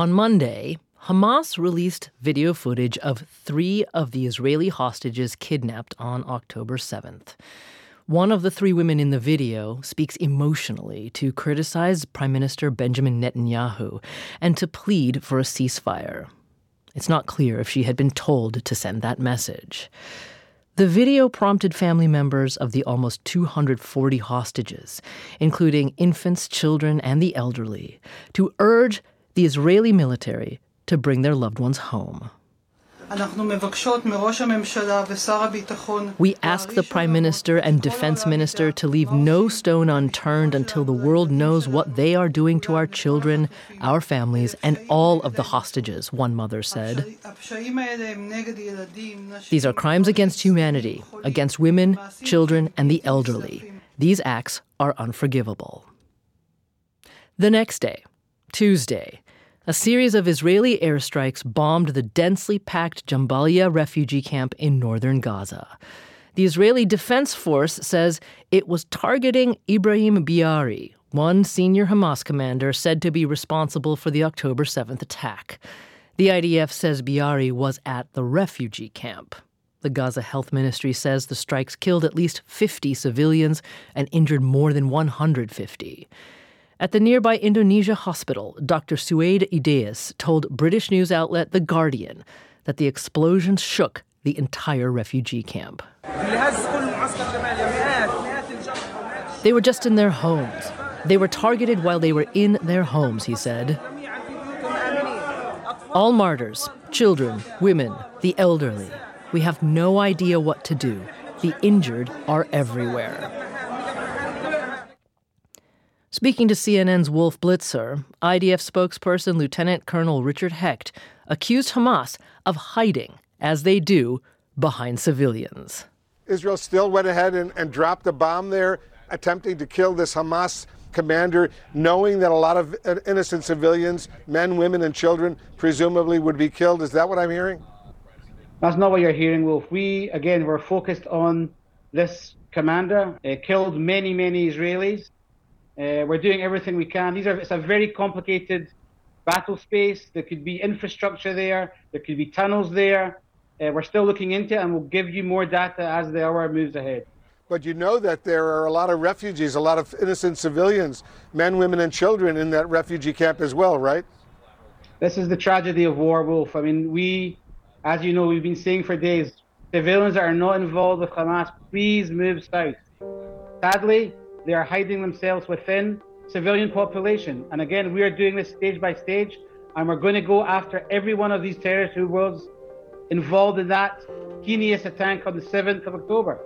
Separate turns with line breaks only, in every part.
On Monday, Hamas released video footage of three of the Israeli hostages kidnapped on October 7th. One of the three women in the video speaks emotionally to criticize Prime Minister Benjamin Netanyahu and to plead for a ceasefire. It's not clear if she had been told to send that message. The video prompted family members of the almost 240 hostages, including infants, children, and the elderly, to urge the Israeli military to bring their loved ones home. We ask the Prime Minister and Defense Minister to leave no stone unturned until the world knows what they are doing to our children, our families, and all of the hostages, one mother said. These are crimes against humanity, against women, children, and the elderly. These acts are unforgivable. The next day, Tuesday, a series of Israeli airstrikes bombed the densely packed Jabalia refugee camp in northern Gaza. The Israeli Defense Force says it was targeting Ibrahim Biari, one senior Hamas commander said to be responsible for the October 7th attack. The IDF says Biari was at the refugee camp. The Gaza Health Ministry says the strikes killed at least 50 civilians and injured more than 150. At the nearby Indonesia hospital, Dr. Suaid Ideas told British news outlet The Guardian that the explosions shook the entire refugee camp. They were just in their homes. They were targeted while they were in their homes, he said. All martyrs, children, women, the elderly. We have no idea what to do. The injured are everywhere. Speaking to CNN's Wolf Blitzer, IDF spokesperson Lieutenant Colonel Richard Hecht accused Hamas of hiding, as they do, behind civilians.
Israel still went ahead and, and dropped a bomb there, attempting to kill this Hamas commander, knowing that a lot of uh, innocent civilians, men, women, and children, presumably would be killed. Is that what I'm hearing?
That's not what you're hearing, Wolf. We, again, were focused on this commander. It killed many, many Israelis. Uh, we're doing everything we can. These are it's a very complicated battle space. There could be infrastructure there. There could be tunnels there. Uh, we're still looking into it, and we'll give you more data as the hour moves ahead.
But you know that there are a lot of refugees, a lot of innocent civilians, men, women, and children in that refugee camp as well, right?
This is the tragedy of war, Wolf. I mean, we, as you know, we've been saying for days, civilians that are not involved with Hamas, please move south. Sadly, they are hiding themselves within civilian population. And again, we are doing this stage by stage, and we're going to go after every one of these terrorists who was involved in that heinous attack on the 7th of October.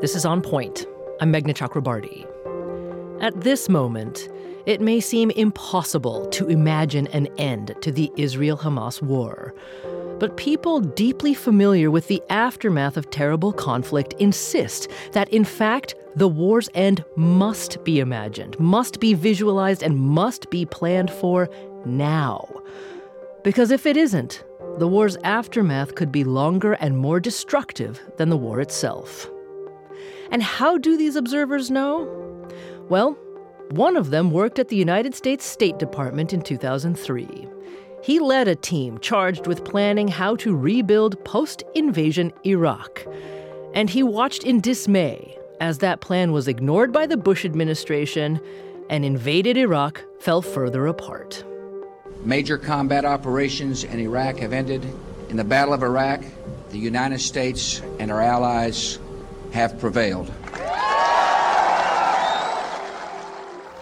This is On Point. I'm Meghna Chakrabarti. At this moment, it may seem impossible to imagine an end to the Israel Hamas war. But people deeply familiar with the aftermath of terrible conflict insist that, in fact, the war's end must be imagined, must be visualized, and must be planned for now. Because if it isn't, the war's aftermath could be longer and more destructive than the war itself. And how do these observers know? Well, one of them worked at the United States State Department in 2003. He led a team charged with planning how to rebuild post invasion Iraq. And he watched in dismay as that plan was ignored by the Bush administration and invaded Iraq fell further apart.
Major combat operations in Iraq have ended. In the Battle of Iraq, the United States and our allies have prevailed.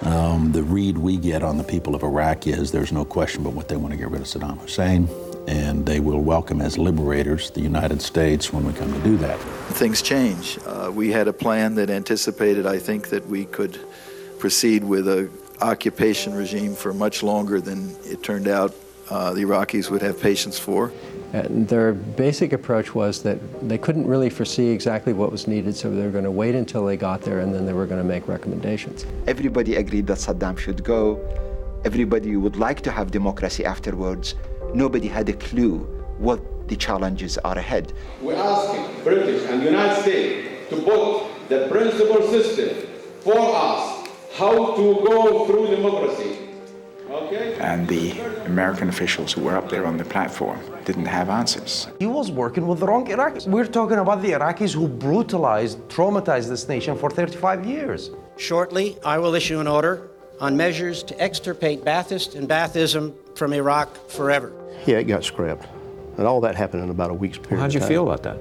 Um, the read we get on the people of Iraq is there's no question but what they want to get rid of Saddam Hussein, and they will welcome as liberators the United States when we come to do that.
Things change. Uh, we had a plan that anticipated, I think, that we could proceed with a occupation regime for much longer than it turned out uh, the Iraqis would have patience for.
And their basic approach was that they couldn't really foresee exactly what was needed, so they were going to wait until they got there and then they were going to make recommendations.
Everybody agreed that Saddam should go. Everybody would like to have democracy afterwards. Nobody had a clue what the challenges are ahead.
We're asking British and United States to put the principal system for us how to go through democracy. Okay?
And the American officials who were up there on the platform didn't have answers.
He was working with the wrong Iraqis. We're talking about the Iraqis who brutalized, traumatized this nation for 35 years.
Shortly, I will issue an order on measures to extirpate Ba'athist and Baathism from Iraq forever.
Yeah, it got scrapped. And all that happened in about a week's period.
Well, how'd you feel about that?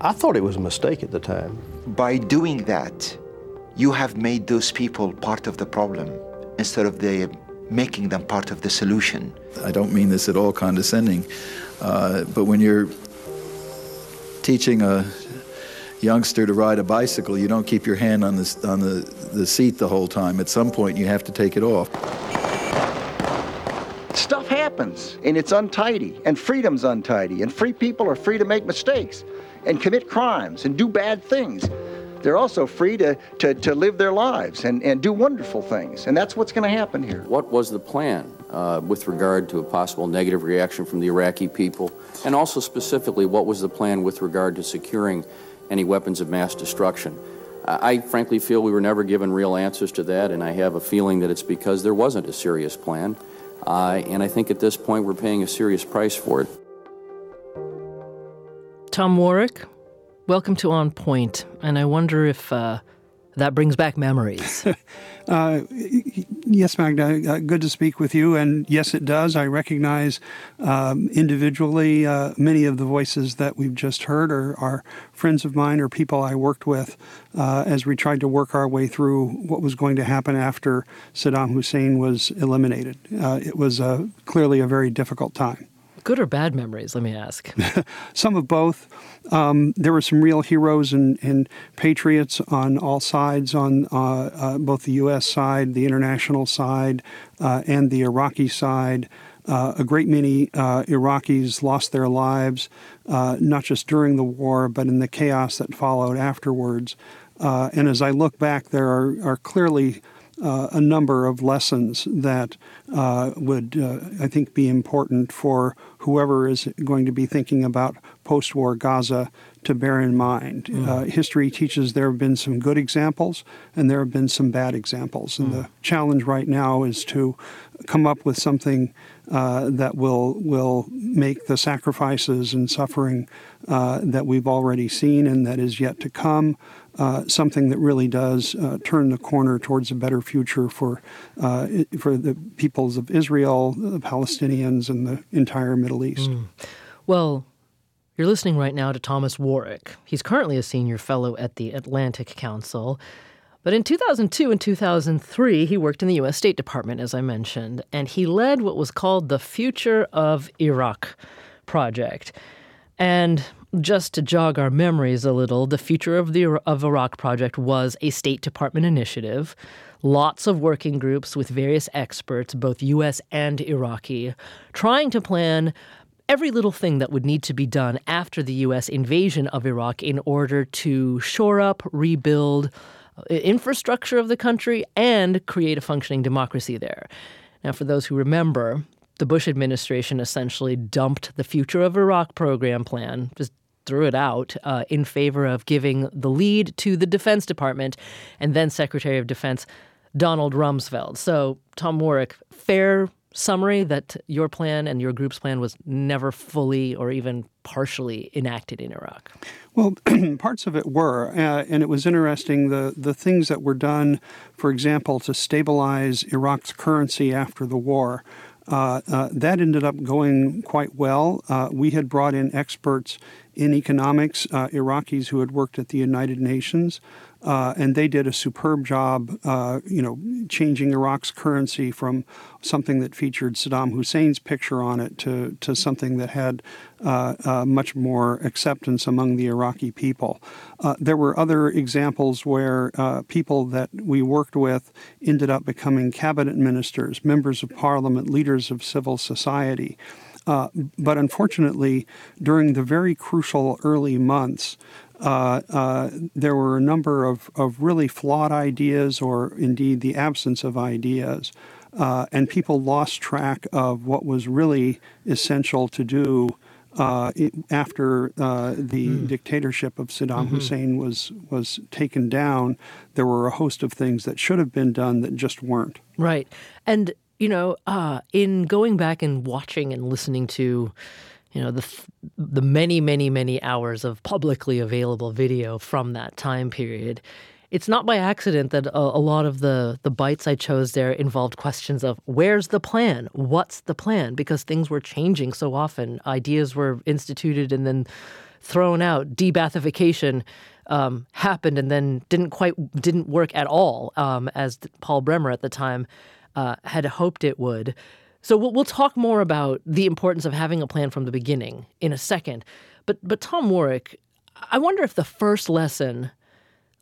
I thought it was a mistake at the time.
By doing that, you have made those people part of the problem instead of the making them part of the solution.
I don't mean this at all condescending, uh, but when you're teaching a youngster to ride a bicycle, you don't keep your hand on the, on the, the seat the whole time. At some point, you have to take it off.
Stuff happens, and it's untidy, and freedom's untidy, and free people are free to make mistakes and commit crimes and do bad things. They're also free to, to, to live their lives and, and do wonderful things, and that's what's going to happen here.
What was the plan uh, with regard to a possible negative reaction from the Iraqi people? And also, specifically, what was the plan with regard to securing any weapons of mass destruction? I frankly feel we were never given real answers to that, and I have a feeling that it's because there wasn't a serious plan. Uh, and I think at this point we're paying a serious price for it.
Tom Warrick, welcome to On Point, and I wonder if uh, that brings back memories.
uh, yes, Magda, uh, good to speak with you. And yes, it does. I recognize um, individually uh, many of the voices that we've just heard are, are friends of mine or people I worked with uh, as we tried to work our way through what was going to happen after Saddam Hussein was eliminated. Uh, it was clearly a very difficult time.
Good or bad memories, let me ask?
some of both. Um, there were some real heroes and, and patriots on all sides, on uh, uh, both the U.S. side, the international side, uh, and the Iraqi side. Uh, a great many uh, Iraqis lost their lives, uh, not just during the war, but in the chaos that followed afterwards. and as I look back, there are, are clearly uh, a number of lessons that uh, would, uh, I think, be important for whoever is going to be thinking about post war Gaza to bear in mind. Mm. history teaches there have been some good examples and there have been some bad examples. And mm. the challenge right now is to come up with something uh, that will will make the sacrifices and suffering uh, that we've already seen and that is yet to come uh, something that really does uh, turn the corner towards a better future for uh, for the peoples of Israel, the Palestinians, and the entire Middle East. Mm.
Well. You're listening right now to Thomas Warrick. He's currently a senior fellow at the Atlantic Council. But in 2002 and 2003, he worked in the U.S. State Department, as I mentioned, and he led what was called the Future of Iraq project. And just to jog our memories a little, the Future of the of Iraq project was a State Department initiative. Lots of working groups with various experts, both U.S. and Iraqi, trying to plan every little thing that would need to be done after the U.S. invasion of Iraq in order to shore up, rebuild infrastructure of the country, and create a functioning democracy there. Now, for those who remember, the Bush administration essentially dumped the Future of Iraq program plan, just threw it out uh, in favor of giving the lead to the Defense Department and then Secretary of Defense Donald Rumsfeld. So, Tom Warrick, fair summary that your plan and your group's plan was never fully or even partially enacted in Iraq?
Well, parts of it were, uh, and it was interesting. The the things that were done, for example, to stabilize Iraq's currency after the war. Uh, uh, that ended up going quite well. Uh, we had brought in experts in economics, uh, Iraqis who had worked at the United Nations, uh, and they did a superb job, uh, you know, changing Iraq's currency from something that featured Saddam Hussein's picture on it to, to something that had uh, uh much more acceptance among the Iraqi people. Uh, there were other examples where uh, people that we worked with ended up becoming cabinet ministers, members of parliament, leaders of civil society. Uh, but unfortunately, during the very crucial early months, uh, uh, there were a number of, of really flawed ideas, or indeed the absence of ideas. Uh, and people lost track of what was really essential to do uh, it, after uh, the mm. dictatorship of Saddam mm-hmm. Hussein was was taken down, there were a host of things that should have been done that just weren't.
Right, and you know, uh, in going back and watching and listening to, you know, the the many, many, many hours of publicly available video from that time period, it's not by accident that a, a, lot of the the bites I chose there involved questions of where's the plan, what's the plan, because things were changing so often. Ideas were instituted and then thrown out. Debaathification um, happened and then didn't quite didn't work at all, um, as Paul Bremer at the time uh, had hoped it would. So we'll, we'll talk more about the importance of having a plan from the beginning in a second. But but Tom Warrick, I wonder if the first lesson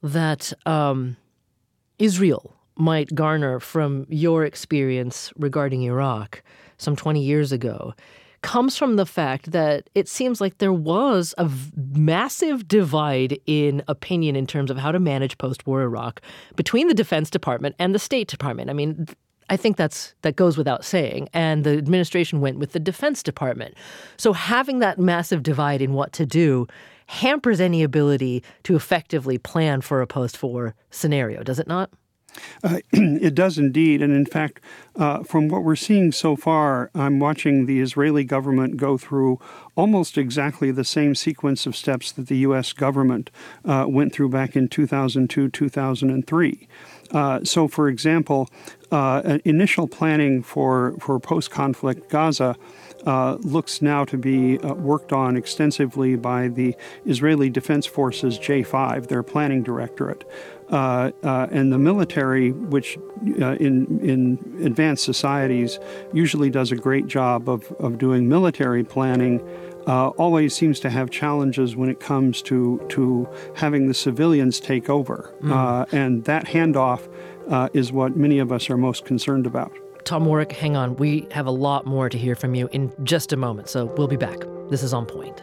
that um, Israel might garner from your experience regarding Iraq some 20 years ago comes from the fact that it seems like there was a massive divide in opinion in terms of how to manage post-war Iraq between the Defense Department and the State Department. I mean, I think that's that goes without saying. And the administration went with the Defense Department. So having that massive divide in what to do hampers any ability to effectively plan for a post war scenario, does it not?
Uh, it does indeed. And in fact, uh, from what we're seeing so far, I'm watching the Israeli government go through almost exactly the same sequence of steps that the U.S. government uh, went through back in 2002 2003. Uh, so, for example, uh, initial planning for, for post conflict Gaza uh, looks now to be uh, worked on extensively by the Israeli Defense Forces J5, their planning directorate. Uh, and the military, which in in advanced societies usually does a great job of, of doing military planning, uh, always seems to have challenges when it comes to to having the civilians take over, mm. and that handoff is what many of us are most concerned about.
Tom Warrick, hang on. We have a lot more to hear from you in just a moment, so we'll be back. This is On Point.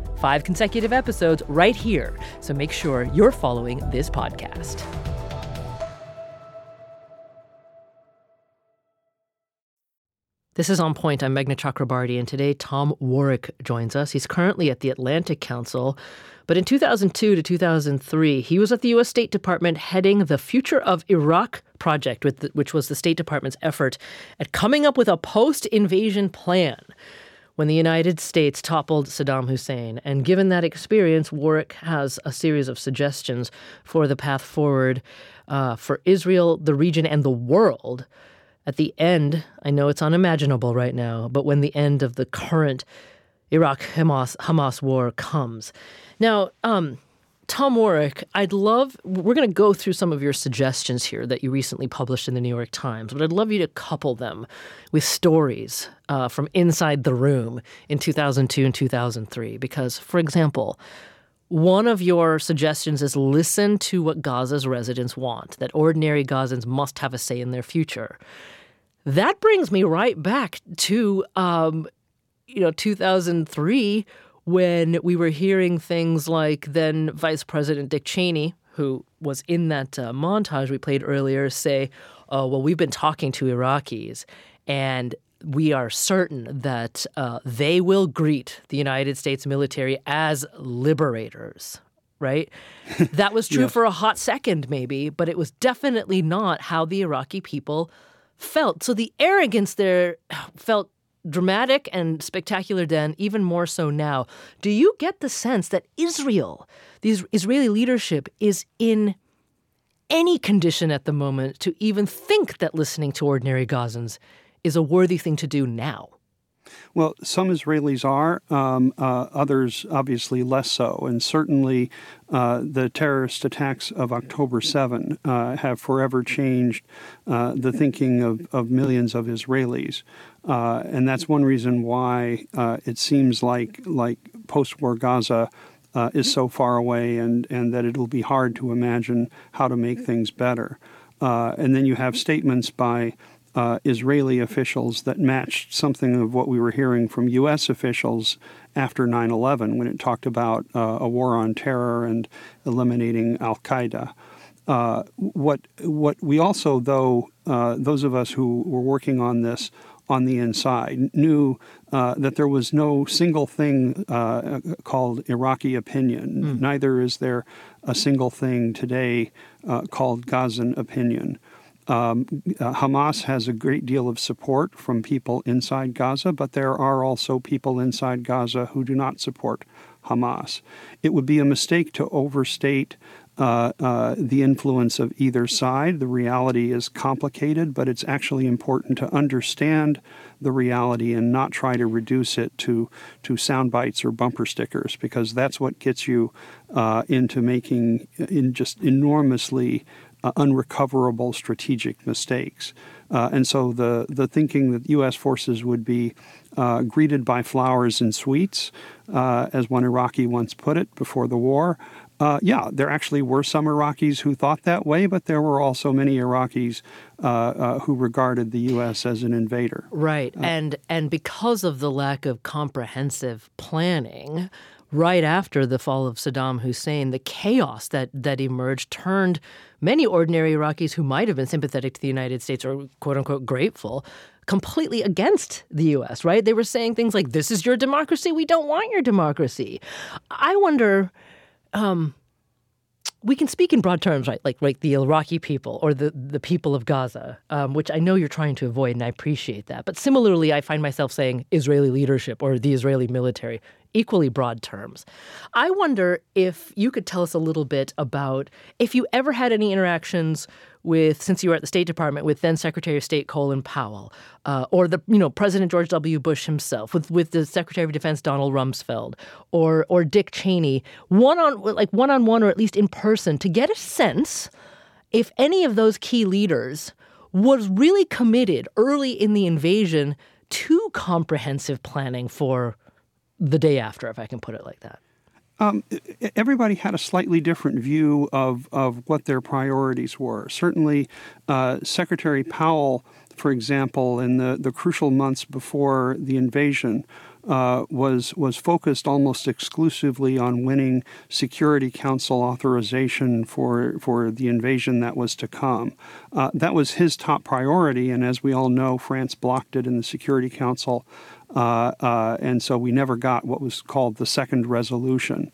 Five consecutive episodes right here, so make sure you're following this podcast. This is On Point. I'm Meghna Chakrabarti, and today Tom Warrick joins us. He's currently at the Atlantic Council, but in 2002 to 2003, he was at the U.S. State Department heading the Future of Iraq project, which was the State Department's effort at coming up with a post invasion plan when the United States toppled Saddam Hussein. And given that experience, Warrick has a series of suggestions for the path forward uh, for Israel, the region, and the world at the end, I know it's unimaginable right now, but when the end of the current Iraq Hamas, war comes. Now, um, Tom Warrick, I'd love, we're going to go through some of your suggestions here that you recently published in the New York Times, but I'd love you to couple them with stories uh, from inside the room in 2002 and 2003. Because, for example, one of your suggestions is listen to what Gaza's residents want, that ordinary Gazans must have a say in their future. That brings me right back to, um, you know, 2003 when we were hearing things like then Vice President Dick Cheney, who was in that uh, montage we played earlier, say, oh, well, we've been talking to Iraqis and we are certain that uh, they will greet the United States military as liberators, right? That was true
Yes.
for a hot second, maybe, but it was definitely not how the Iraqi people felt. So the arrogance there felt dramatic and spectacular then, even more so now. Do you get the sense that Israel, the Israeli leadership, is in any condition at the moment to even think that listening to ordinary Gazans is a worthy thing to do now?
Well, some Israelis are, um, uh, others obviously less so. And certainly uh, the terrorist attacks of October 7 uh, have forever changed uh, the thinking of, of millions of Israelis. Uh, and that's one reason why uh, it seems like, like post war Gaza. Is so far away, and, and that it'll be hard to imagine how to make things better. And then you have statements by uh, Israeli officials that matched something of what we were hearing from U.S. officials after 9 11 when it talked about uh, a war on terror and eliminating Al Qaeda. Uh, what, what we also, though, uh, those of us who were working on this on the inside knew uh, that there was no single thing uh, called Iraqi opinion. Neither is there a single thing today uh, called Gazan opinion. Um, uh, Hamas has a great deal of support from people inside Gaza, but there are also people inside Gaza who do not support Hamas. It would be a mistake to overstate uh, uh, the influence of either side. The reality is complicated, but it's actually important to understand the reality and not try to reduce it to to sound bites or bumper stickers, because that's what gets you uh, into making in just enormously uh, unrecoverable strategic mistakes. Uh, and so the, the thinking that U.S. forces would be uh, greeted by flowers and sweets, uh, as one Iraqi once put it before the war, uh, yeah, there actually were some Iraqis who thought that way, but there were also many Iraqis uh, uh, who regarded the U.S. as an invader.
Right. and and because of the lack of comprehensive planning, right after the fall of Saddam Hussein, the chaos that that emerged turned many ordinary Iraqis who might have been sympathetic to the United States or quote unquote grateful completely against the US, right? They were saying things like this is your democracy, we don't want your democracy. I wonder um we can speak in broad terms, right? Like, like the Iraqi people or the, the people of Gaza, um, which I know you're trying to avoid, and I appreciate that. But similarly, I find myself saying Israeli leadership or the Israeli military, equally broad terms. I wonder if you could tell us a little bit about if you ever had any interactions with, since you were at the State Department, with then Secretary of State Colin Powell, uh, or the you know President George W. Bush himself, with with the Secretary of Defense Donald Rumsfeld, or or Dick Cheney, one on like one on one or at least in person, to get a sense if any of those key leaders was really committed early in the invasion to comprehensive planning for the day after, if I can put it like that.
Um, everybody had a slightly different view of, of what their priorities were. Certainly, uh, Secretary Powell, for example, in the, the crucial months before the invasion, uh, was was focused almost exclusively on winning Security Council authorization for for the invasion that was to come. Uh, that was his top priority, and as we all know, France blocked it in the Security Council, and so we never got what was called the second resolution.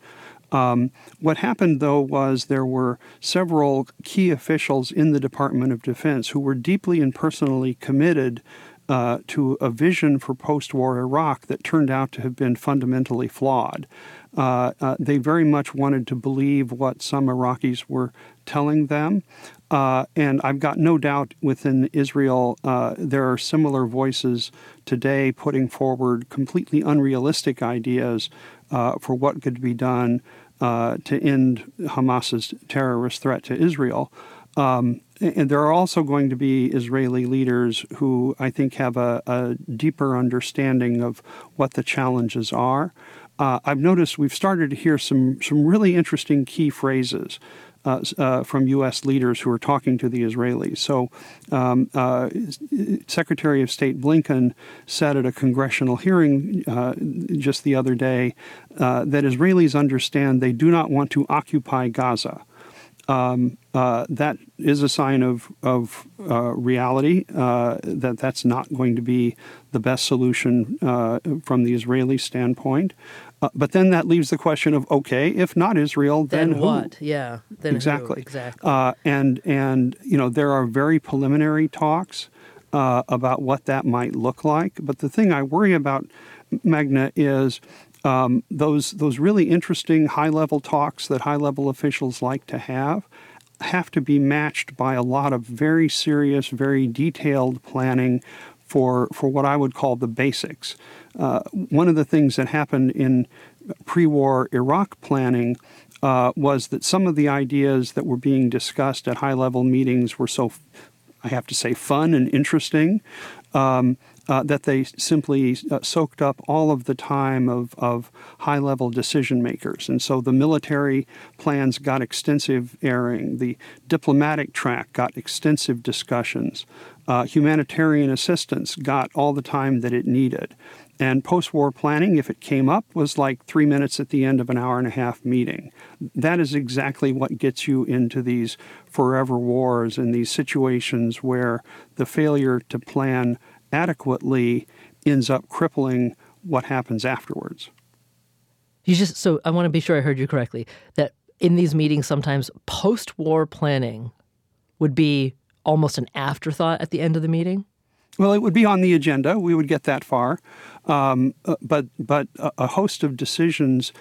Um, what happened, though, was there were several key officials in the Department of Defense who were deeply and personally committed uh, to a vision for post war Iraq that turned out to have been fundamentally flawed. Uh, uh, they very much wanted to believe what some Iraqis were telling them. Uh, and I've got no doubt within Israel uh, there are similar voices today putting forward completely unrealistic ideas uh, for what could be done uh, to end Hamas's terrorist threat to Israel. Um, and there are also going to be Israeli leaders who I think have a, a deeper understanding of what the challenges are. Uh, I've noticed we've started to hear some some really interesting key phrases. Uh, uh, from U.S. leaders who are talking to the Israelis. So, um, uh, Secretary of State Blinken said at a congressional hearing uh, just the other day uh, that Israelis understand they do not want to occupy Gaza. Um, uh, that is a sign of, of uh, reality uh, that that's not going to be the best solution uh, from the Israeli standpoint. Uh, but then that leaves the question of okay, if not Israel, then,
then
who?
what? Yeah, then
exactly,
who? exactly.
Uh, and and you know there are very preliminary talks about what that might look like. But the thing I worry about, Meghna, is um, those those really interesting high level talks that high level officials like to have have to be matched by a lot of very serious, very detailed planning for for what I would call the basics. Uh, one of the things that happened in pre-war Iraq planning uh, was that some of the ideas that were being discussed at high level meetings were so, I have to say, fun and interesting. Um, uh, that they simply uh, soaked up all of the time of, of high level decision makers. And so the military plans got extensive airing, the diplomatic track got extensive discussions, uh, humanitarian assistance got all the time that it needed. And post war planning, if it came up, was like three minutes at the end of an hour and a half meeting. That is exactly what gets you into these forever wars and these situations where the failure to plan adequately ends up crippling what happens afterwards.
You just so I want to be sure I heard you correctly that in these meetings sometimes post-war planning would be almost an afterthought at the end of the meeting.
Well, it would be on the agenda. We would get that far, um, uh, but but a host of decisions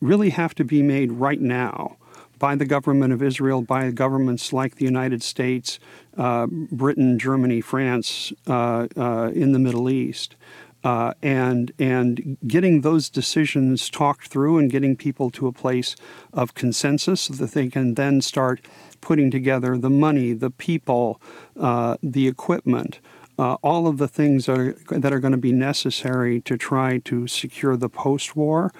really have to be made right now by the government of Israel, by governments like the United States, uh, Britain, Germany, France, uh, uh, in the Middle East. Uh, and and getting those decisions talked through and getting people to a place of consensus so that they can then start putting together the money, the people, uh, the equipment, uh, all of the things that are, that are going to be necessary to try to secure the post-war.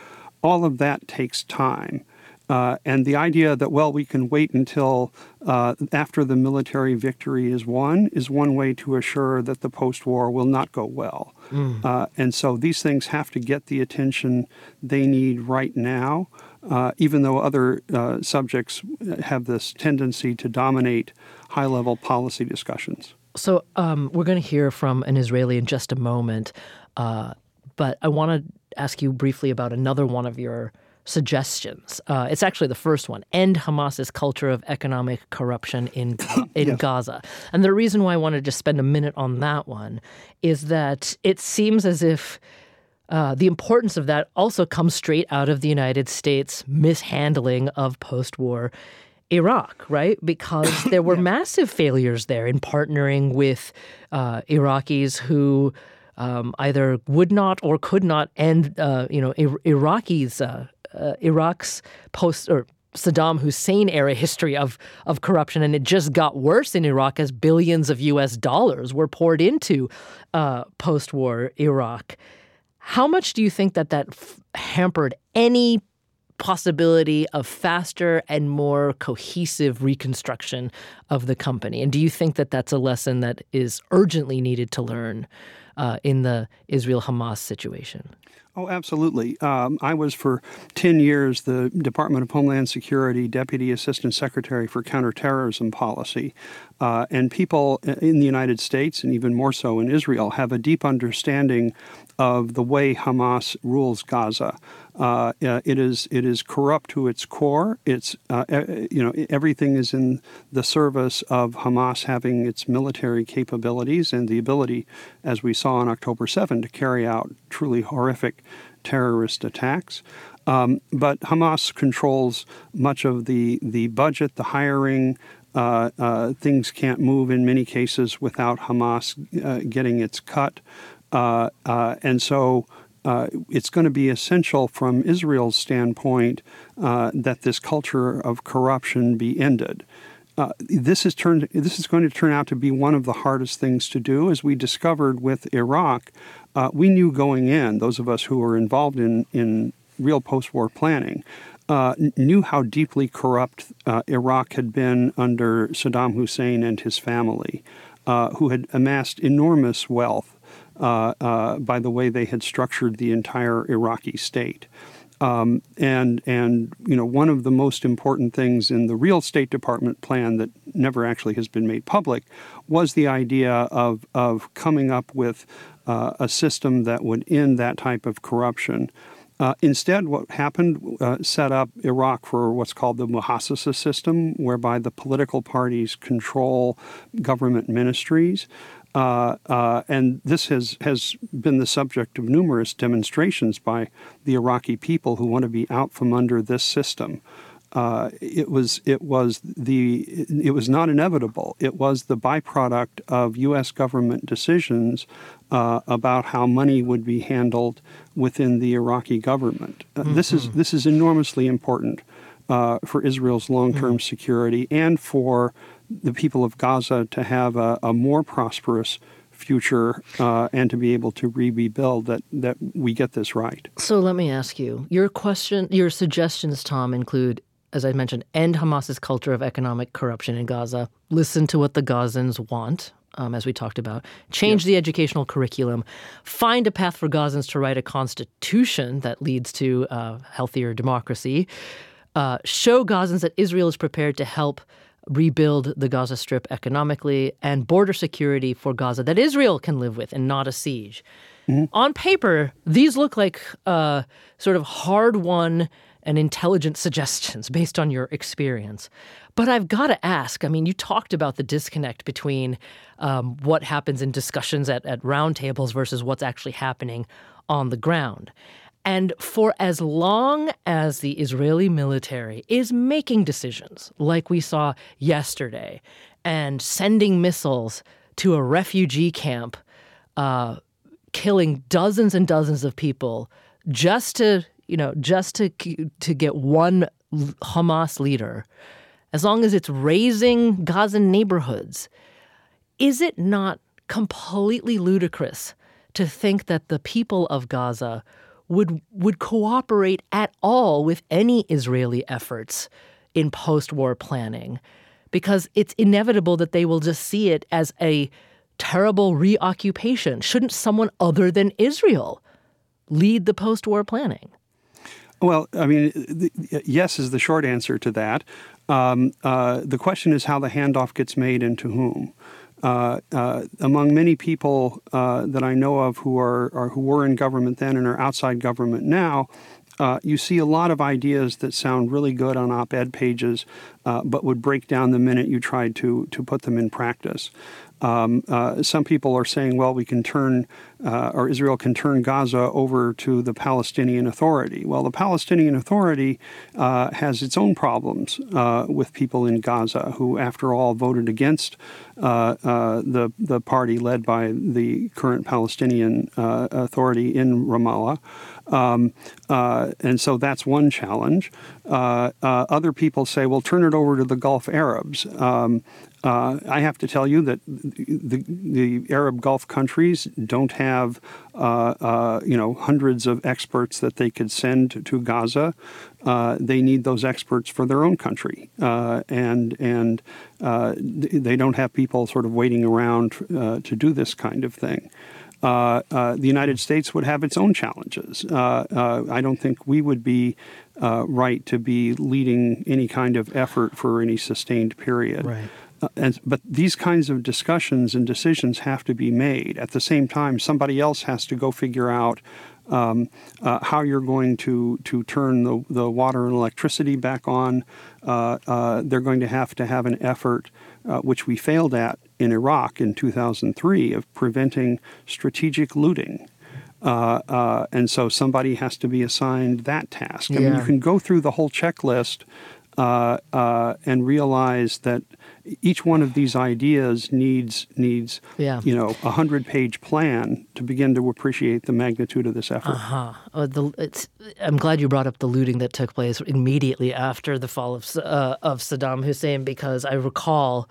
All of that takes time. Uh, and the idea that, well, we can wait until uh, after the military victory is won is one way to assure that the post war will not go well. Mm. Uh, and so these things have to get the attention they need right now, uh, even though other uh, subjects have this tendency to dominate high level policy discussions.
So um, we're going to hear from an Israeli in just a moment. Uh, but I want to ask you briefly about another one of your suggestions. Uh, it's actually the first one: end Hamas's culture of economic corruption in in yes. Gaza. And the reason why I wanted to spend a minute on that one is that it seems as if. Uh, the importance of that also comes straight out of the United States mishandling of post war Iraq, right? Because there were yeah. massive failures there in partnering with uh, Iraqis who um, either would not or could not end, uh, you know, Iraqis' uh, uh, Iraq's post or Saddam Hussein era history of of corruption, and it just got worse in Iraq as billions of U.S. dollars were poured into uh, post-war Iraq. How much do you think that that f- hampered any possibility of faster and more cohesive reconstruction of the company? And do you think that that's a lesson that is urgently needed to learn uh, in the Israel Hamas situation?
Oh, absolutely. Um, I was for 10 years the Department of Homeland Security Deputy Assistant Secretary for Counterterrorism Policy. Uh, and people in the United States, and even more so in Israel, have a deep understanding of the way Hamas rules Gaza. Uh, it is it is corrupt to its core. It's uh, you know everything is in the service of Hamas having its military capabilities and the ability, as we saw on October 7, to carry out truly horrific terrorist attacks. Um, but Hamas controls much of the the budget, the hiring. Uh, uh, things can't move in many cases without Hamas uh, getting its cut. Uh, uh, and so uh, it's going to be essential from Israel's standpoint that this culture of corruption be ended. Uh, this is turned. This is going to turn out to be one of the hardest things to do, as we discovered with Iraq. Uh, we knew going in, those of us who were involved in in real post-war planning, uh, knew how deeply corrupt uh, Iraq had been under Saddam Hussein and his family, who had amassed enormous wealth uh, uh, by the way they had structured the entire Iraqi state. Um, and and you know one of the most important things in the real State Department plan that never actually has been made public was the idea of of coming up with uh, a system that would end that type of corruption. Uh, instead, what happened uh, set up Iraq for what's called the Muhassasa system, whereby the political parties control government ministries. Uh, uh, and this has, has been the subject of numerous demonstrations by the Iraqi people who want to be out from under this system. Uh, it was it was the it was not inevitable. It was the byproduct of U.S. government decisions uh, about how money would be handled within the Iraqi government. Uh, mm-hmm. This is this is enormously important uh, for Israel's long-term mm-hmm. security and for the people of Gaza to have a, a more prosperous future uh, and to be able to rebuild that that we get this right.
So let me ask you: your question, your suggestions, Tom, include, as I mentioned, end Hamas's culture of economic corruption in Gaza. Listen to what the Gazans want. Um, as we talked about, change the educational curriculum, find a path for Gazans to write a constitution that leads to uh, healthier democracy, uh, show Gazans that Israel is prepared to help rebuild the Gaza Strip economically and border security for Gaza that Israel can live with and not a siege. Mm-hmm. On paper, these look like uh, sort of hard won and intelligent suggestions based on your experience. But I've got to ask I mean, you talked about the disconnect between um, what happens in discussions at, at roundtables versus what's actually happening on the ground. And for as long as the Israeli military is making decisions, like we saw yesterday, and sending missiles to a refugee camp, uh, killing dozens and dozens of people just to, you know, just to to get one Hamas leader, as long as it's razing Gazan neighborhoods, is it not completely ludicrous to think that the people of Gaza would would cooperate at all with any Israeli efforts in post-war planning because it's inevitable that they will just see it as a terrible reoccupation. Shouldn't someone other than Israel lead the post-war planning?
Well, I mean, the, yes is the short answer to that. Um, uh, the question is how the handoff gets made and to whom. Uh, uh, among many people uh, that I know of who are, are, who were in government then and are outside government now, uh, you see a lot of ideas that sound really good on op-ed pages, uh, but would break down the minute you tried to to put them in practice. Um, uh, some people are saying, well, we can turn, uh, or Israel can turn Gaza over to the Palestinian Authority. Well, the Palestinian Authority uh, has its own problems uh, with people in Gaza who, after all, voted against uh, uh, the, the party led by the current Palestinian Authority in Ramallah. Um, uh, and so that's one challenge. Uh, uh, other people say, well, turn it over to the Gulf Arabs. Um, uh, I have to tell you that the, the Arab Gulf countries don't have, uh, uh, you know, hundreds of experts that they could send to Gaza. they need those experts for their own country, and and they don't have people sort of waiting around to do this kind of thing. Uh, uh, the United States would have its own challenges. Uh, uh I don't think we would be uh, right to be leading any kind of effort for any sustained period.
Right.
Uh, and, but these kinds of discussions and decisions have to be made. At the same time, somebody else has to go figure out um, uh, how you're going to, to turn the, the water and electricity back on. Uh, uh, they're going to have to have an effort, which we failed at in Iraq in 2003 of preventing strategic looting. Uh, uh, and so somebody has to be assigned that task. I yeah. mean, you can go through the whole checklist uh, uh and realize that each one of these ideas needs needs
yeah.
you know a hundred page plan to begin to appreciate the magnitude of this effort.
Uh-huh. Uh, I'm glad you brought up the looting that took place immediately after the fall of uh, of Saddam Hussein because I recall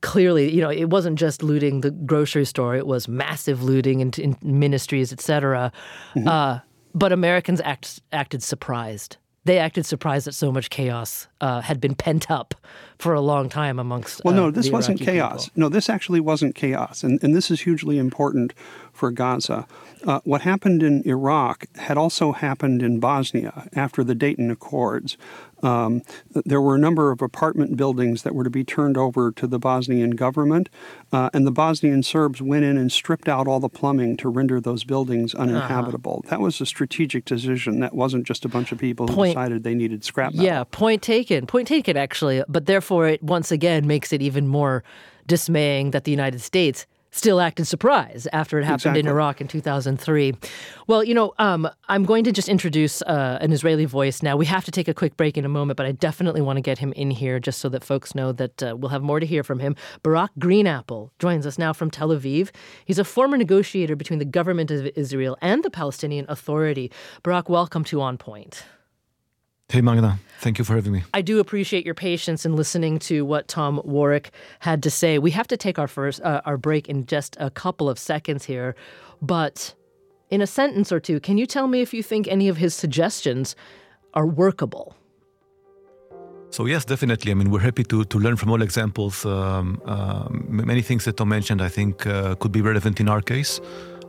clearly, you know, it wasn't just looting the grocery store; it was massive looting in, in ministries, etc. Mm-hmm. Uh, but Americans act, acted surprised they acted surprised that so much chaos uh, had been pent up for a long time amongst.
Well, no,
uh,
this wasn't
Iraqi
chaos.
people.
No, this actually wasn't chaos, and and this is hugely important for Gaza. Uh, what happened in Iraq had also happened in Bosnia after the Dayton Accords. Um, there were a number of apartment buildings that were to be turned over to the Bosnian government, uh, and the Bosnian Serbs went in and stripped out all the plumbing to render those buildings
Uh-huh.
uninhabitable. That was a strategic decision. That wasn't just a bunch of people who decided they needed scrap metal.
Yeah, point taken. Point taken, actually. But therefore, it once again makes it even more dismaying that the United States still acted surprised after it happened in Iraq in 2003. Well, you know, um, I'm going to just introduce uh, an Israeli voice now. We have to take a quick break in a moment, but I definitely want to get him in here just so that folks know that uh, we'll have more to hear from him. Barak Greenapple joins us now from Tel Aviv. He's a former negotiator between the government of Israel and the Palestinian Authority. Barak, welcome to On Point.
Hey, Meghna. Thank you for having me.
I do appreciate your patience in listening to what Tom Warrick had to say. We have to take our first uh, our break in just a couple of seconds here, but in a sentence or two, can you tell me if you think any of his suggestions are workable?
So yes, definitely. I mean, we're happy to, to learn from all examples. Um, uh, many things that Tom mentioned, I think, uh, could be relevant in our case.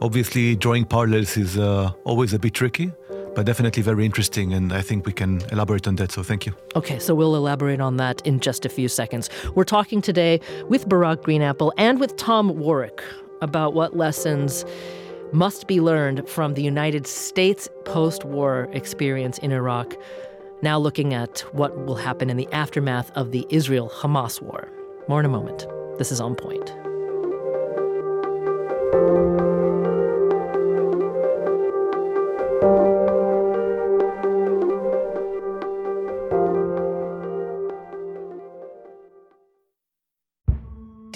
Obviously, drawing parallels is uh, always a bit tricky, but definitely very interesting, and I think we can elaborate on that. So thank you.
Okay, so we'll elaborate on that in just a few seconds. We're talking today with Barak Greenapple and with Tom Warrick about what lessons must be learned from the United States post war experience in Iraq. Now, looking at what will happen in the aftermath of the Israel Hamas war. More in a moment. This is On Point.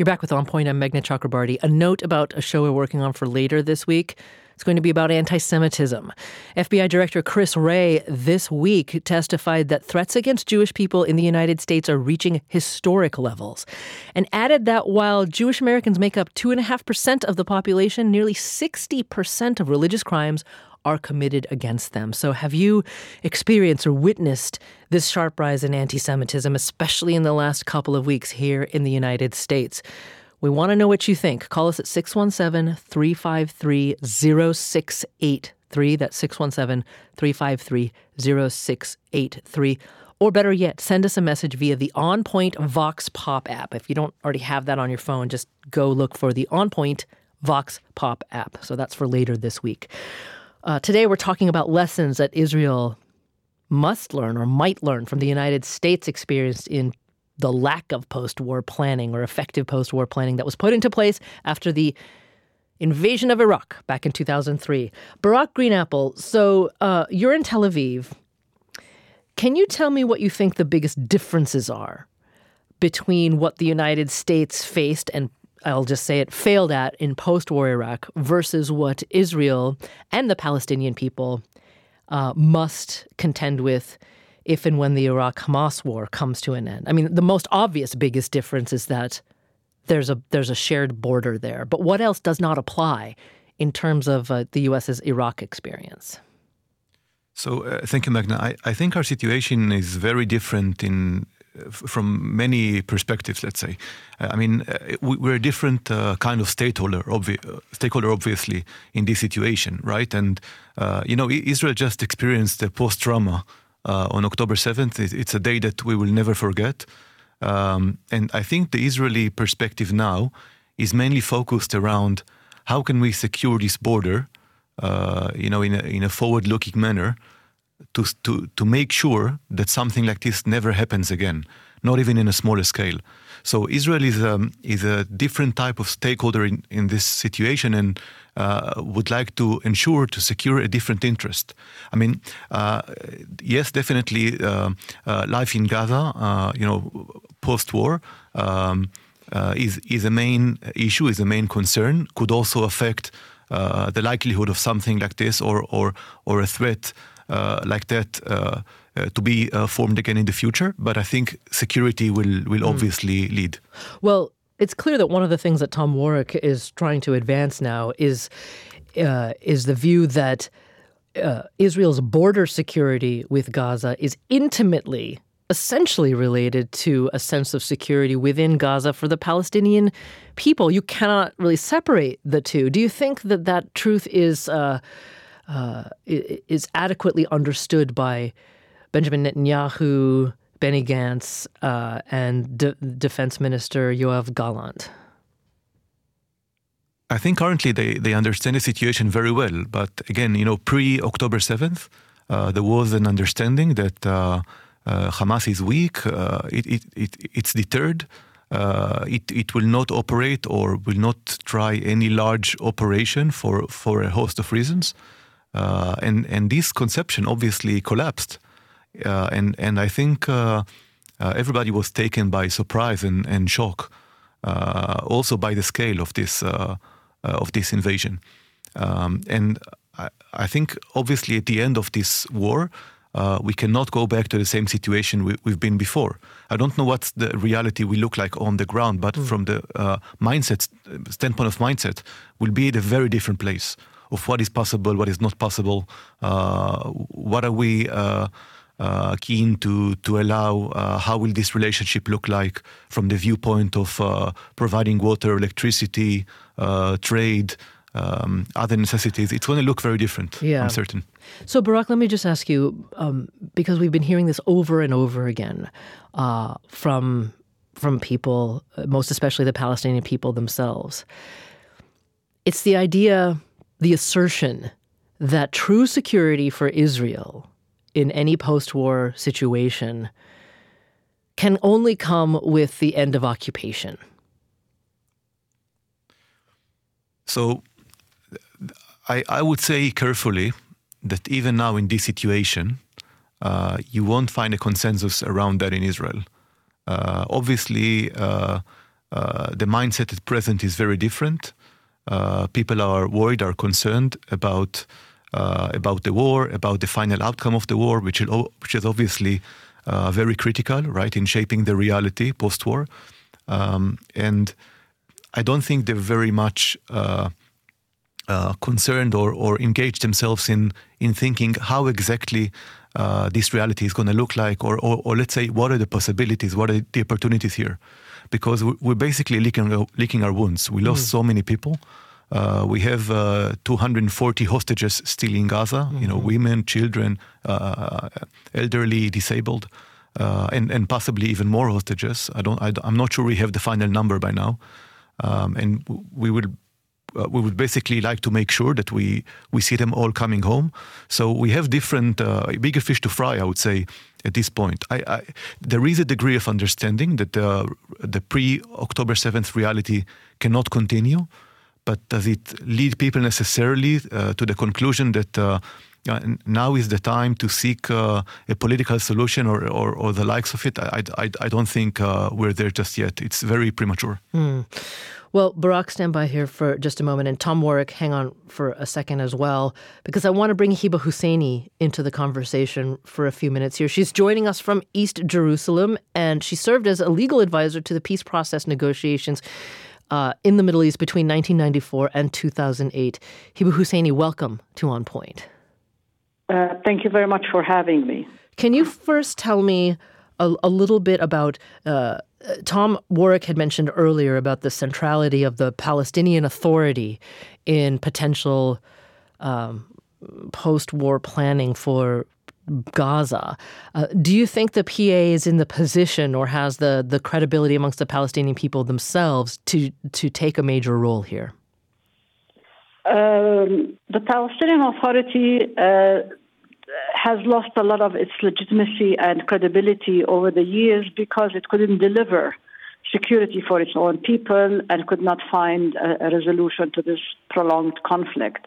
You're back with On Point. I'm Meghna Chakrabarti. A note about a show we're working on for later this week. It's going to be about anti Semitism. FBI Director Chris Wray this week testified that threats against Jewish people in the United States are reaching historic levels and added that while Jewish Americans make up 2.5% of the population, nearly 60% of religious crimes are committed against them. So, have you experienced or witnessed this sharp rise in anti Semitism, especially in the last couple of weeks here in the United States? We want to know what you think. Call us at 617 353 0683. That's 617 353 0683. Or better yet, send us a message via the On Point Vox Pop app. If you don't already have that on your phone, just go look for the On Point Vox Pop app. So that's for later this week. Uh, today, we're talking about lessons that Israel must learn or might learn from the United States experience in the lack of post war planning or effective post war planning that was put into place after the invasion of Iraq back in 2003. Barak Greenapple, so uh, you're in Tel Aviv. Can you tell me what you think the biggest differences are between what the United States faced and I'll just say it failed at in post war Iraq versus what Israel and the Palestinian people uh, must contend with if and when the Iraq Hamas war comes to an end. I mean, the most obvious biggest difference is that there's a there's a shared border there. But what else does not apply in terms of uh, the U.S.'s Iraq experience?
So uh, thank you, Meghna. I, I think our situation is very different in from many perspectives, let's say. Uh, I mean, uh, we, we're a different uh, kind of stakeholder, obvi- uh, stakeholder, obviously, in this situation, right? And, uh, you know, Israel just experienced the post trauma uh, on October 7th. It's a day that we will never forget. Um, and I think the Israeli perspective now is mainly focused around how can we secure this border, you know, in a, in a forward-looking manner, to, to, to make sure that something like this never happens again, not even in a smaller scale. So Israel is a, um, is a different type of stakeholder in, in this situation and uh, would like to ensure to secure a different interest. I mean, uh, yes, definitely, uh, uh life in Gaza, uh, you know, post-war. Um, uh, is is a main issue, is a main concern. Could also affect the likelihood of something like this, or or or a threat like that uh, to be uh, formed again in the future. But I think security will will mm. obviously lead.
Well, it's clear that one of the things that Tom Warrick is trying to advance now is uh, is the view that uh, Israel's border security with Gaza is intimately, essentially related to a sense of security within Gaza for the Palestinian people. You cannot really separate the two. Do you think that that truth is uh, uh is adequately understood by Benjamin Netanyahu, Benny Gantz, uh, and D- Defense Minister Yoav Gallant?
I think currently they, they understand the situation very well. But again, you know, pre October 7th, uh, there was an understanding that uh, uh, Hamas is weak, uh, it, it, it, it's deterred. Uh, it, it will not operate or will not try any large operation for, for a host of reasons. Uh, and, and this conception obviously collapsed uh, and and I think uh, uh, everybody was taken by surprise and, and shock, also by the scale of this of this invasion. Um, and I, I, think obviously at the end of this war, uh, we cannot go back to the same situation we, have been before. I don't know what the reality will look like on the ground, but mm. from the uh, mindset standpoint of mindset, we'll be at a very different place of what is possible, what is not possible, uh, what are we uh, keen to to allow uh, how will this relationship look like from the viewpoint of uh, providing water, electricity, uh, trade, um, other necessities. It's going to look very different. Yeah. I'm certain.
So Barak, let me just ask you um, because we've been hearing this over and over again uh, from from people, most especially the Palestinian people themselves. It's the idea, the assertion that true security for Israel in any post war situation can only come with the end of occupation.
So I, I would say carefully that even now in this situation, uh, you won't find a consensus around that in Israel. Uh, obviously, uh, uh the mindset at present is very different. Uh, people are worried, are concerned about uh, about the war, about the final outcome of the war, which is, which is obviously uh, very critical, right, in shaping the reality post war. Um, and I don't think they're very much uh, uh, concerned or, or engaged themselves in, in thinking how exactly uh, this reality is going to look like, or, or, or, let's say, what are the possibilities, what are the opportunities here? Because we're basically licking, licking our wounds. We lost mm. so many people. Uh, we have uh, 240 hostages still in Gaza. Mm-hmm. You know, mm-hmm. women, children, uh, elderly, disabled, uh, and and possibly even more hostages. I don't. I, am not sure we have the final number by now, um, and we will. Uh, we would basically like to make sure that we we see them all coming home. So we have different uh, bigger fish to fry, I would say, at this point. I, I, there is a degree of understanding that the pre October 7th reality cannot continue but does it lead people necessarily uh, to the conclusion that uh, now is the time to seek uh, a political solution or, or, or, the likes of it? I, I, I don't think uh, we're there just yet. It's very premature.
Hmm. Well, Barak, stand by here for just a moment. And Tom Warrick, hang on for a second as well, because I want to bring Hiba Husseini into the conversation for a few minutes here. She's joining us from East Jerusalem, and she served as a legal advisor to the peace process negotiations uh, in the Middle East between 1994 and 2008. Hiba Husseini, welcome to On Point.
Uh, thank you very much for having me.
Can you first tell me a, a little bit about? Uh, Tom Warrick had mentioned earlier about the centrality of the Palestinian Authority in potential um, post war planning for Gaza. Uh, do you think the PA is in the position or has the, the credibility amongst the Palestinian people themselves to, to take a major role here?
Um, the Palestinian Authority uh, has lost a lot of its legitimacy and credibility over the years because it couldn't deliver security for its own people and could not find a, a resolution to this prolonged conflict.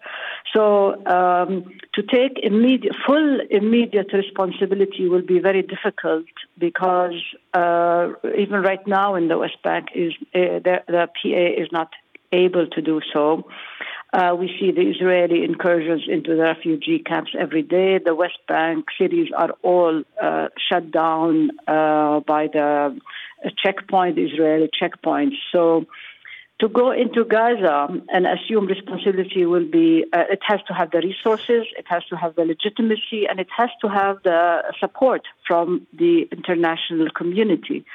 So, um, to take immediate, full immediate responsibility will be very difficult because uh, even right now in the West Bank, is uh, the, the PA is not able to do so. Uh, we see the Israeli incursions into the refugee camps every day. The West Bank cities are all uh, shut down uh, by the checkpoint, Israeli checkpoint. So to go into Gaza and assume responsibility will be, uh, it has to have the resources, it has to have the legitimacy, and it has to have the support from the international community.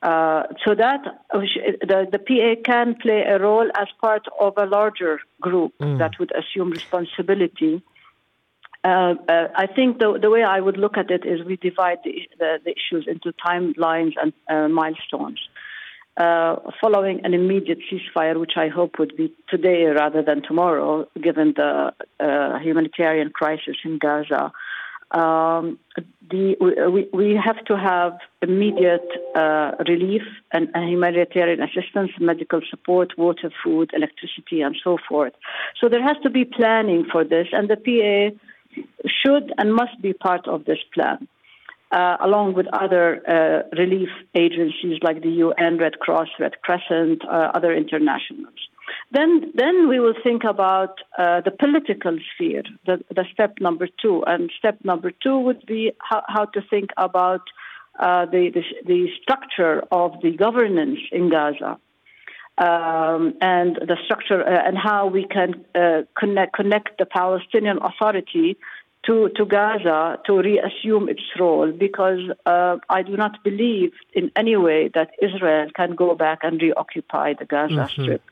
Uh, so that uh, the, the PA can play a role as part of a larger group mm. that would assume responsibility. Uh, uh, I think the, the way I would look at it is we divide the, the, the issues into timelines and uh, milestones. Uh, following an immediate ceasefire, which I hope would be today rather than tomorrow, given the humanitarian crisis in Gaza, um, the, we, we have to have immediate uh, relief and, humanitarian assistance, medical support, water, food, electricity, and so forth. So there has to be planning for this, and the PA should and must be part of this plan. Uh, along with other uh, relief agencies like the UN, Red Cross, Red Crescent, uh, other internationals. Then, then we will think about uh, the political sphere, the, the, step number two. And step number two would be how, how to think about uh, the, the, the, structure of the governance in Gaza. Um, and the structure uh, and how we can uh, connect, connect the Palestinian Authority to, to Gaza to reassume its role because uh, I do not believe in any way that Israel can go back and reoccupy the Gaza mm-hmm. Strip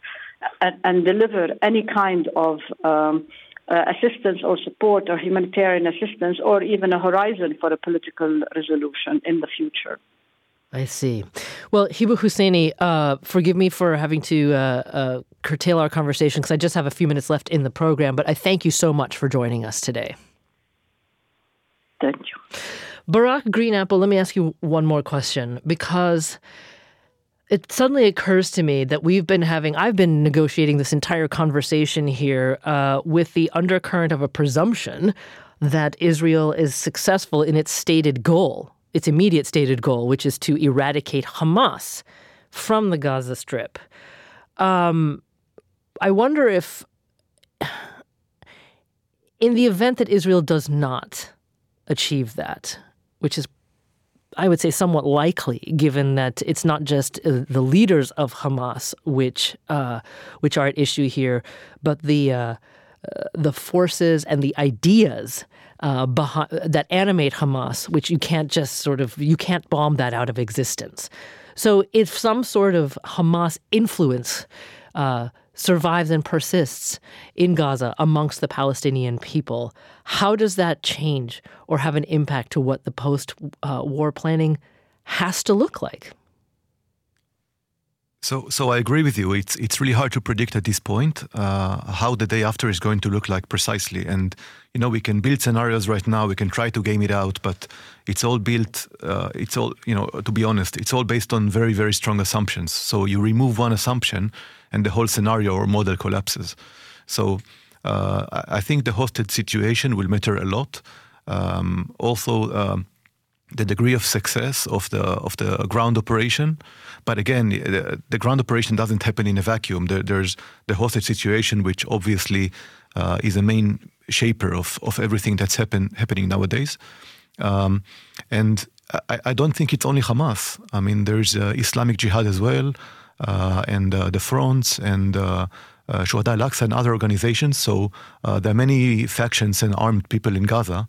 and, and deliver any kind of um, uh, assistance or support or humanitarian assistance or even a horizon for a political resolution in the future.
I see. Well, Hiba Husseini, uh, forgive me for having to uh, uh, curtail our conversation because I just have a few minutes left in the program, but I thank you so much for joining us today.
Thank you.
Barak Greenapple, let me ask you one more question because it suddenly occurs to me that we've been having, I've been negotiating this entire conversation here uh, with the undercurrent of a presumption that Israel is successful in its stated goal, its immediate stated goal, which is to eradicate Hamas from the Gaza Strip. Um, I wonder if, in the event that Israel does not achieve that, which is I would say, somewhat likely, given that it's not just uh, the leaders of Hamas which uh, which are at issue here, but the uh, uh the forces and the ideas uh, that animate Hamas, which you can't just sort of you can't bomb that out of existence. So, if some sort of Hamas influence uh, survives and persists in Gaza amongst the Palestinian people. How does that change or have an impact to what the post war planning has to look like?
So, so I agree with you. It's it's really hard to predict at this point uh, how the day after is going to look like precisely. And you know, we can build scenarios right now. We can try to game it out, but it's all built. Uh, it's all you know. To be honest, it's all based on very very strong assumptions. So you remove one assumption, and the whole scenario or model collapses. So uh, I think the hosted situation will matter a lot. Um, also, um, the degree of success of the of the ground operation. But again, the, the ground operation doesn't happen in a vacuum. There, there's the hostage situation, which obviously uh, is a main shaper of, of everything that's happen, happening nowadays. Um, and I, I, don't think it's only Hamas. I mean, there's uh, Islamic Jihad as well uh, and uh, the fronts and uh, uh, Shuhada al-Aqsa and other organizations. So there are many factions and armed people in Gaza.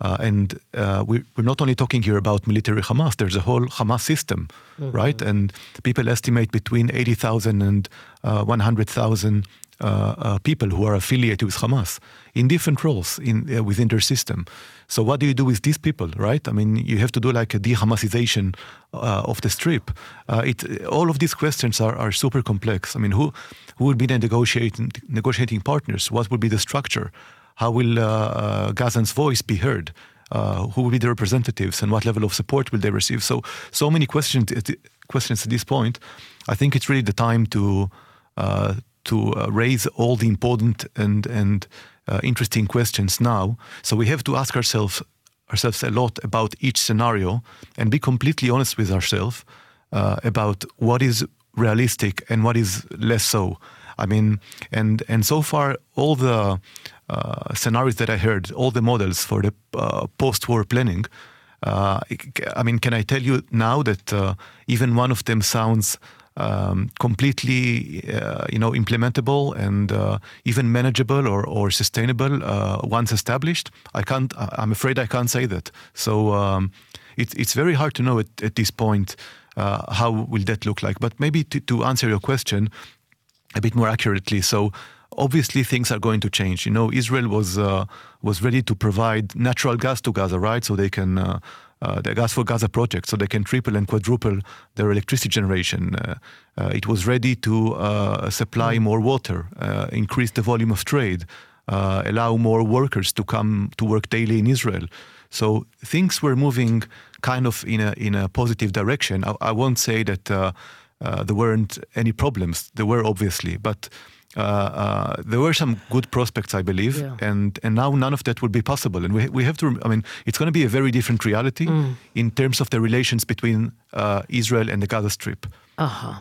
And we, are not only talking here about military Hamas, there's a whole Hamas system, mm-hmm. right? And people estimate between 80,000 and 100,000 uh, uh, people who are affiliated with Hamas in different roles in uh, within their system. So what do you do with these people, right? I mean, you have to do like a de-Hamasization uh, of the strip. Uh, it, all of these questions are, are super complex. I mean, who who will be the negotiating negotiating partners? What would be the structure? How will uh, Gazans' voice be heard? who will be the representatives, and what level of support will they receive? So, so many questions questions at this point. I think it's really the time to to uh, raise all the important and and uh, interesting questions now. So we have to ask ourselves ourselves a lot about each scenario and be completely honest with ourselves uh, about what is realistic and what is less so. I mean, and and so far all the uh, scenarios that I heard, all the models for the uh, post-war planning. Uh, I mean, can I tell you now that even one of them sounds um, completely, uh, you know, implementable and uh, even manageable or, or sustainable uh, once established. I can't. I'm afraid I can't say that. So um, it, it's very hard to know at, at this point uh, how will that look like. But maybe to, to answer your question a bit more accurately. So obviously things are going to change. You know, Israel was uh, was ready to provide natural gas to Gaza, right? So they can uh, uh, the Gas for Gaza project, so they can triple and quadruple their electricity generation. Uh, uh, it was ready to uh, supply mm. more water, uh, increase the volume of trade, uh, allow more workers to come to work daily in Israel. So things were moving kind of in a in a positive direction. I, I won't say that there weren't any problems. There were obviously, but uh, uh, there were some good prospects, I believe, yeah. and and now none of that would be possible. And we we have to. I mean, it's going to be a very different reality mm. in terms of the relations between uh, Israel and the Gaza Strip.
Uh huh.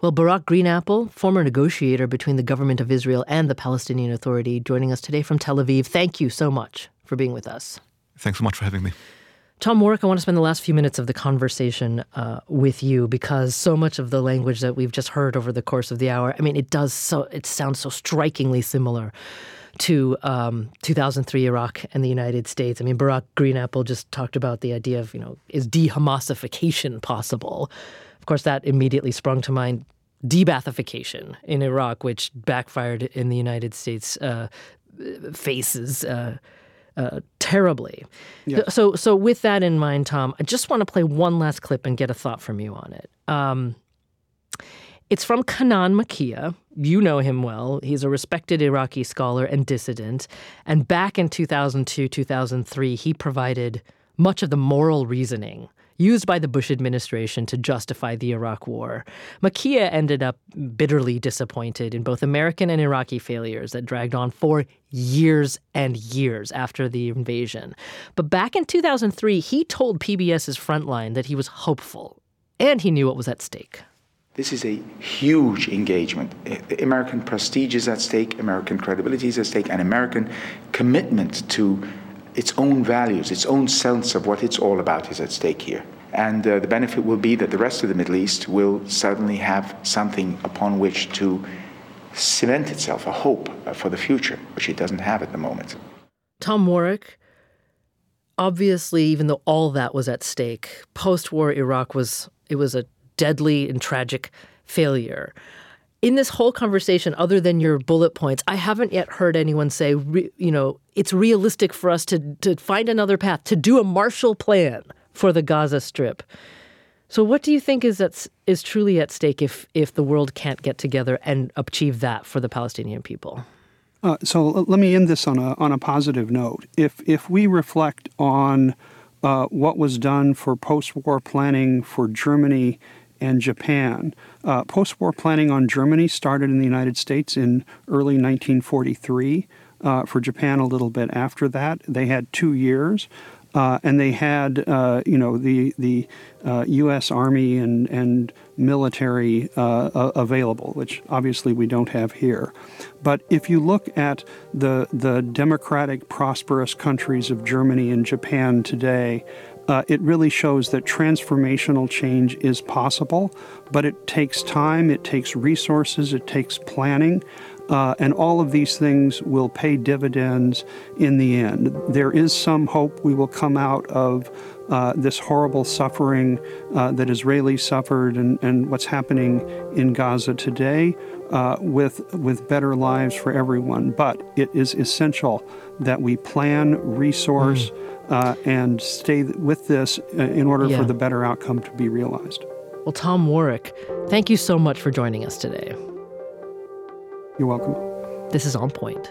Well, Barak Greenapple, former negotiator between the government of Israel and the Palestinian Authority, joining us today from Tel Aviv. Thank you so much for being with us.
Thanks so much for having me.
Tom Warrick, I want to spend the last few minutes of the conversation uh, with you because so much of the language that we've just heard over the course of the hour, I mean, it does so, it sounds so strikingly similar to um, 2003 Iraq and the United States. I mean, Barak Greenapple just talked about the idea of, you know, is de-Hamasification possible? Of course, that immediately sprung to mind de-Baathification in Iraq, which backfired in the United States uh, faces. Uh, uh, terribly. So, so with that in mind, Tom, I just want to play one last clip and get a thought from you on it. Um, it's from Kanan Makiya. You know him well. He's a respected Iraqi scholar and dissident. And back in 2002, 2003, he provided much of the moral reasoning used by the Bush administration to justify the Iraq war. Makiya ended up bitterly disappointed in both American and Iraqi failures that dragged on for years and years after the invasion. But back in 2003, he told PBS's Frontline that he was hopeful and he knew what was at stake.
This is a huge engagement. American prestige is at stake, American credibility is at stake, and American commitment to its own values, its own sense of what it's all about is at stake here. And uh, the benefit will be that the rest of the Middle East will suddenly have something upon which to cement itself, a hope uh, for the future, which it doesn't have at the moment.
Tom Warrick, obviously, even though all that was at stake, post-war Iraq was it was a deadly and tragic failure in this whole conversation, other than your bullet points, I haven't yet heard anyone say, re, you know, it's realistic for us to, to find another path, to do a Marshall Plan for the Gaza Strip. So, what do you think is at, is truly at stake if if the world can't get together and achieve that for the Palestinian people?
Uh, so let me end this on a on a positive note. If if we reflect on uh, what was done for post-war planning for Germany and Japan. Uh, Post war planning on Germany started in the United States in early 1943. Uh, for Japan, a little bit after that. They had two years. Uh, and they had, uh, you know, the the U.S. Uh, Army and and military uh, available, which obviously we don't have here. But if you look at the the democratic, prosperous countries of Germany and Japan today, uh, it really shows that transformational change is possible, but it takes time, it takes resources, it takes planning. Uh, and all of these things will pay dividends in the end. There is some hope we will come out of uh, this horrible suffering uh, that Israelis suffered and, and what's happening in Gaza today. uh, with with better lives for everyone. But it is essential that we plan, resource, mm. Uh, and stay with this uh, in order yeah. for the better outcome to be realized.
Well, Tom Warrick, thank you so much for joining us today.
You're welcome.
This is On Point.